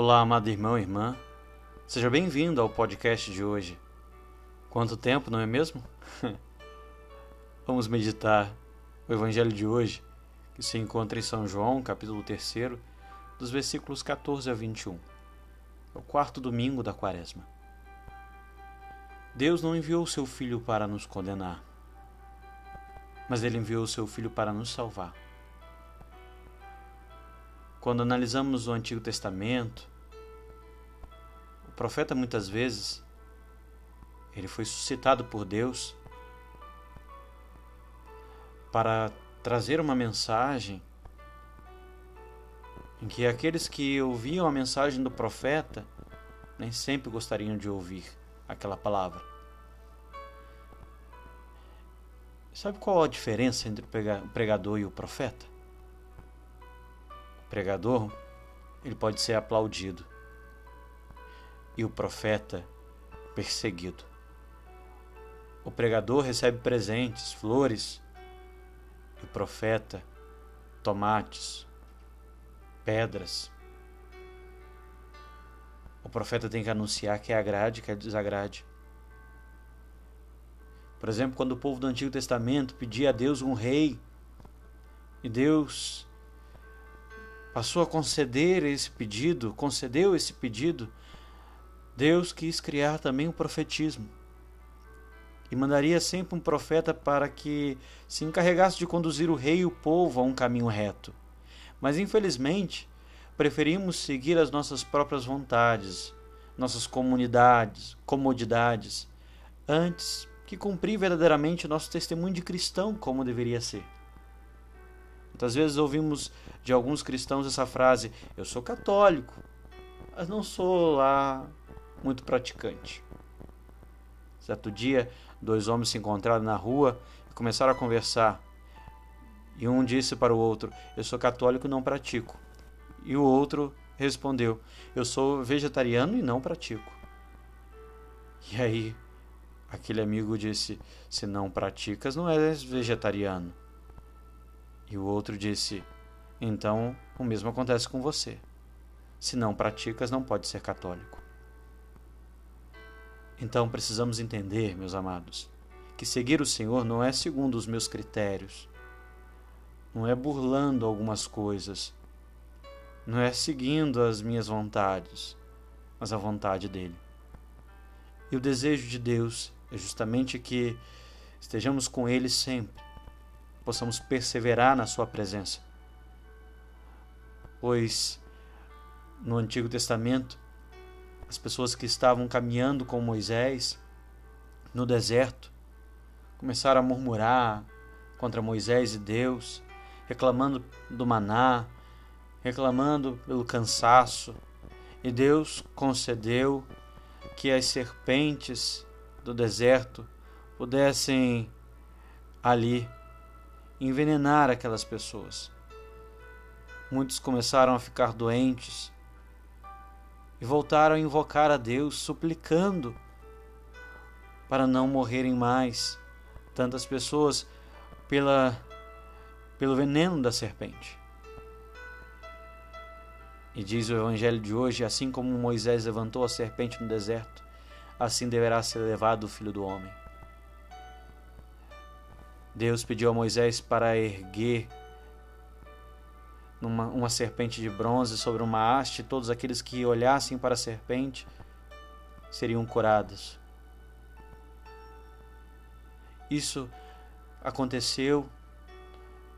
Olá, amado irmão e irmã. Seja bem-vindo ao podcast de hoje. Quanto tempo, não é mesmo? Vamos meditar o evangelho de hoje, que se encontra em São João, capítulo 3, dos versículos 14 a 21. É o quarto domingo da quaresma. Deus não enviou seu filho para nos condenar, mas ele enviou seu filho para nos salvar. Quando analisamos o Antigo Testamento, o profeta muitas vezes ele foi suscitado por Deus para trazer uma mensagem em que aqueles que ouviam a mensagem do profeta nem sempre gostariam de ouvir aquela palavra. Sabe qual a diferença entre o pregador e o profeta? Pregador, ele pode ser aplaudido e o profeta perseguido. O pregador recebe presentes, flores, e o profeta tomates, pedras. O profeta tem que anunciar que agrade, que desagrade. Por exemplo, quando o povo do Antigo Testamento pedia a Deus um rei, e Deus passou a conceder esse pedido, concedeu esse pedido, Deus quis criar também o profetismo. E mandaria sempre um profeta para que se encarregasse de conduzir o rei e o povo a um caminho reto. Mas infelizmente, preferimos seguir as nossas próprias vontades, nossas comunidades, comodidades, antes que cumprir verdadeiramente o nosso testemunho de cristão como deveria ser. Muitas vezes ouvimos de alguns cristãos essa frase: Eu sou católico, mas não sou lá muito praticante. Certo dia, dois homens se encontraram na rua e começaram a conversar. E um disse para o outro: Eu sou católico e não pratico. E o outro respondeu: Eu sou vegetariano e não pratico. E aí, aquele amigo disse: Se não praticas, não és vegetariano. E o outro disse: Então o mesmo acontece com você. Se não praticas, não pode ser católico. Então precisamos entender, meus amados, que seguir o Senhor não é segundo os meus critérios, não é burlando algumas coisas, não é seguindo as minhas vontades, mas a vontade dele. E o desejo de Deus é justamente que estejamos com Ele sempre, possamos perseverar na Sua presença. Pois no Antigo Testamento, as pessoas que estavam caminhando com Moisés no deserto começaram a murmurar contra Moisés e Deus, reclamando do maná, reclamando pelo cansaço. E Deus concedeu que as serpentes do deserto pudessem ali envenenar aquelas pessoas. Muitos começaram a ficar doentes e voltaram a invocar a Deus, suplicando para não morrerem mais tantas pessoas pela, pelo veneno da serpente. E diz o Evangelho de hoje: assim como Moisés levantou a serpente no deserto, assim deverá ser levado o filho do homem. Deus pediu a Moisés para erguer numa, uma serpente de bronze sobre uma haste, todos aqueles que olhassem para a serpente seriam curados. Isso aconteceu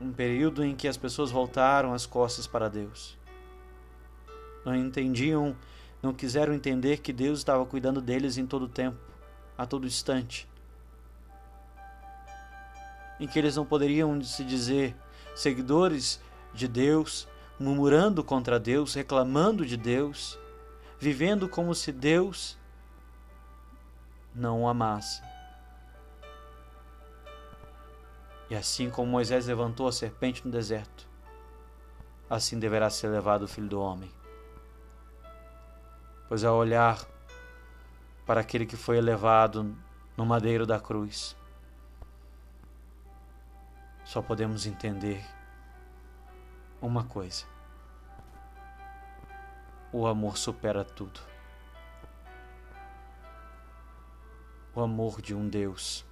um período em que as pessoas voltaram as costas para Deus. Não entendiam, não quiseram entender que Deus estava cuidando deles em todo tempo, a todo instante. Em que eles não poderiam se dizer seguidores de Deus, murmurando contra Deus, reclamando de Deus, vivendo como se Deus não o amasse. E assim como Moisés levantou a serpente no deserto, assim deverá ser levado o filho do homem. Pois ao olhar para aquele que foi elevado no madeiro da cruz, só podemos entender uma coisa. o amor supera tudo. O amor de um Deus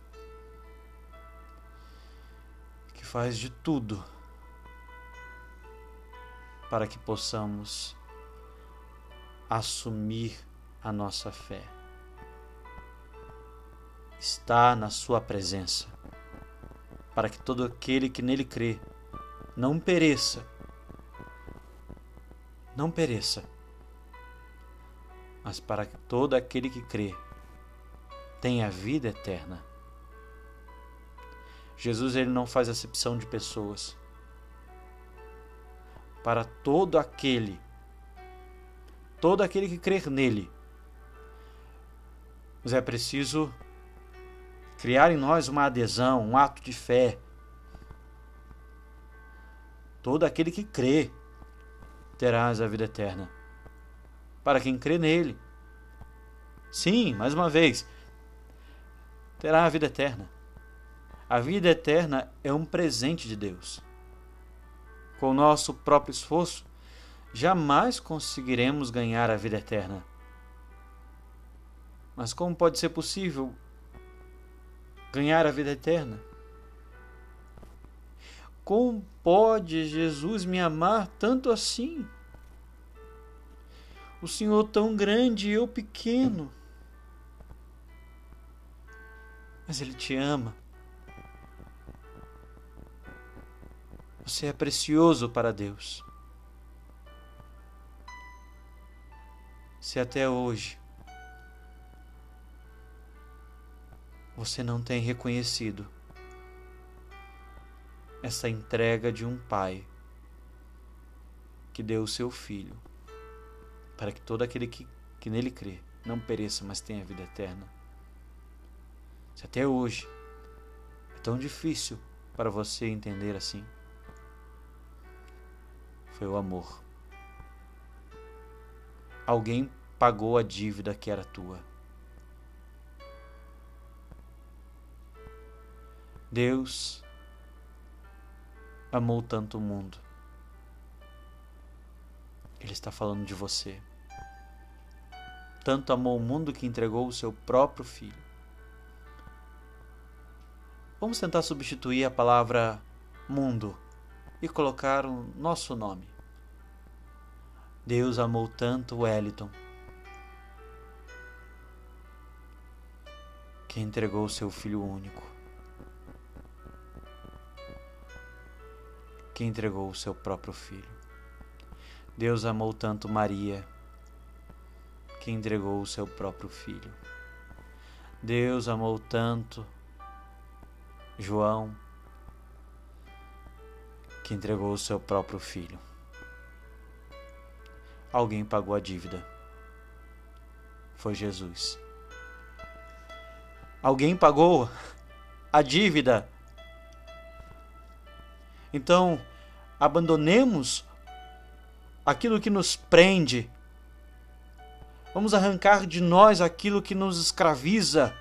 que faz de tudo para que possamos assumir a nossa fé. Está na Sua presença, para que todo aquele que nele crê não pereça, não pereça, mas para que todo aquele que crê tenha vida eterna. Jesus ele não faz acepção de pessoas. Para todo aquele, todo aquele que crer nele, mas é preciso criar em nós uma adesão, um ato de fé. Todo aquele que crê terás a vida eterna. Para quem crê nele. Sim, mais uma vez, terá a vida eterna. A vida eterna é um presente de Deus. Com o nosso próprio esforço, jamais conseguiremos ganhar a vida eterna. Mas como pode ser possível ganhar a vida eterna? Como pode Jesus me amar tanto assim? O Senhor tão grande e eu pequeno. Mas Ele te ama. Você é precioso para Deus. Se até hoje você não tem reconhecido essa entrega de um pai que deu o seu filho para que todo aquele que, que nele crê não pereça, mas tenha vida eterna. Se até hoje é tão difícil para você entender assim, foi o amor. Alguém pagou a dívida que era tua. Deus amou tanto o mundo. Ele está falando de você. Tanto amou o mundo que entregou o seu próprio filho. Vamos tentar substituir a palavra mundo e colocar o nosso nome. Deus amou tanto Wellington que entregou o seu filho único, que entregou o seu próprio filho. Deus amou tanto Maria que entregou o seu próprio filho. Deus amou tanto João que entregou o seu próprio filho. Alguém pagou a dívida. Foi Jesus. Alguém pagou a dívida. Então, abandonemos aquilo que nos prende. Vamos arrancar de nós aquilo que nos escraviza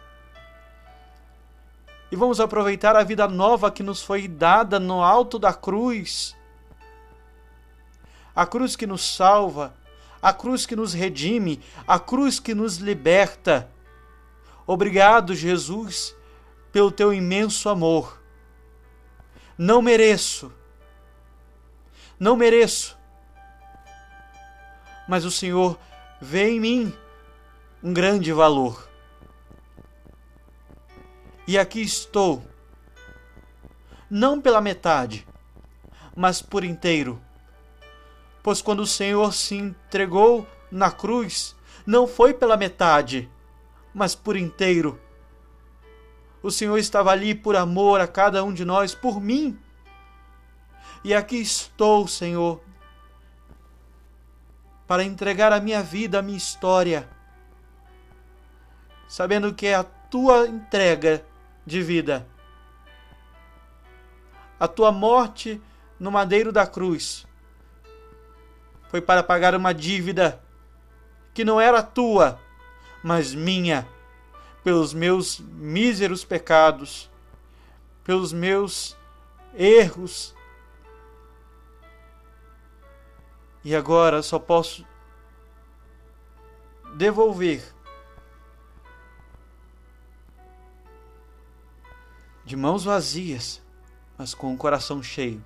e vamos aproveitar a vida nova que nos foi dada no alto da cruz. A cruz que nos salva, a cruz que nos redime, a cruz que nos liberta. Obrigado, Jesus, pelo teu imenso amor. Não mereço, não mereço, mas o Senhor vê em mim um grande valor e aqui estou, não pela metade, mas por inteiro. Pois quando o Senhor se entregou na cruz, não foi pela metade, mas por inteiro. O Senhor estava ali por amor a cada um de nós, por mim. E aqui estou, Senhor, para entregar a minha vida, a minha história, sabendo que é a tua entrega de vida. A tua morte no madeiro da cruz foi para pagar uma dívida que não era tua, mas minha, pelos meus míseros pecados, pelos meus erros. E agora só posso devolver de mãos vazias, mas com o coração cheio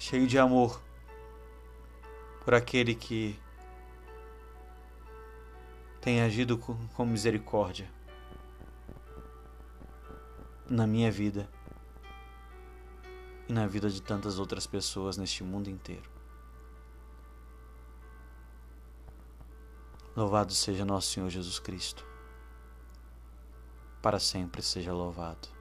cheio de amor por aquele que tem agido com, misericórdia na minha vida e na vida de tantas outras pessoas neste mundo inteiro. Louvado seja nosso Senhor Jesus Cristo. Para sempre seja louvado.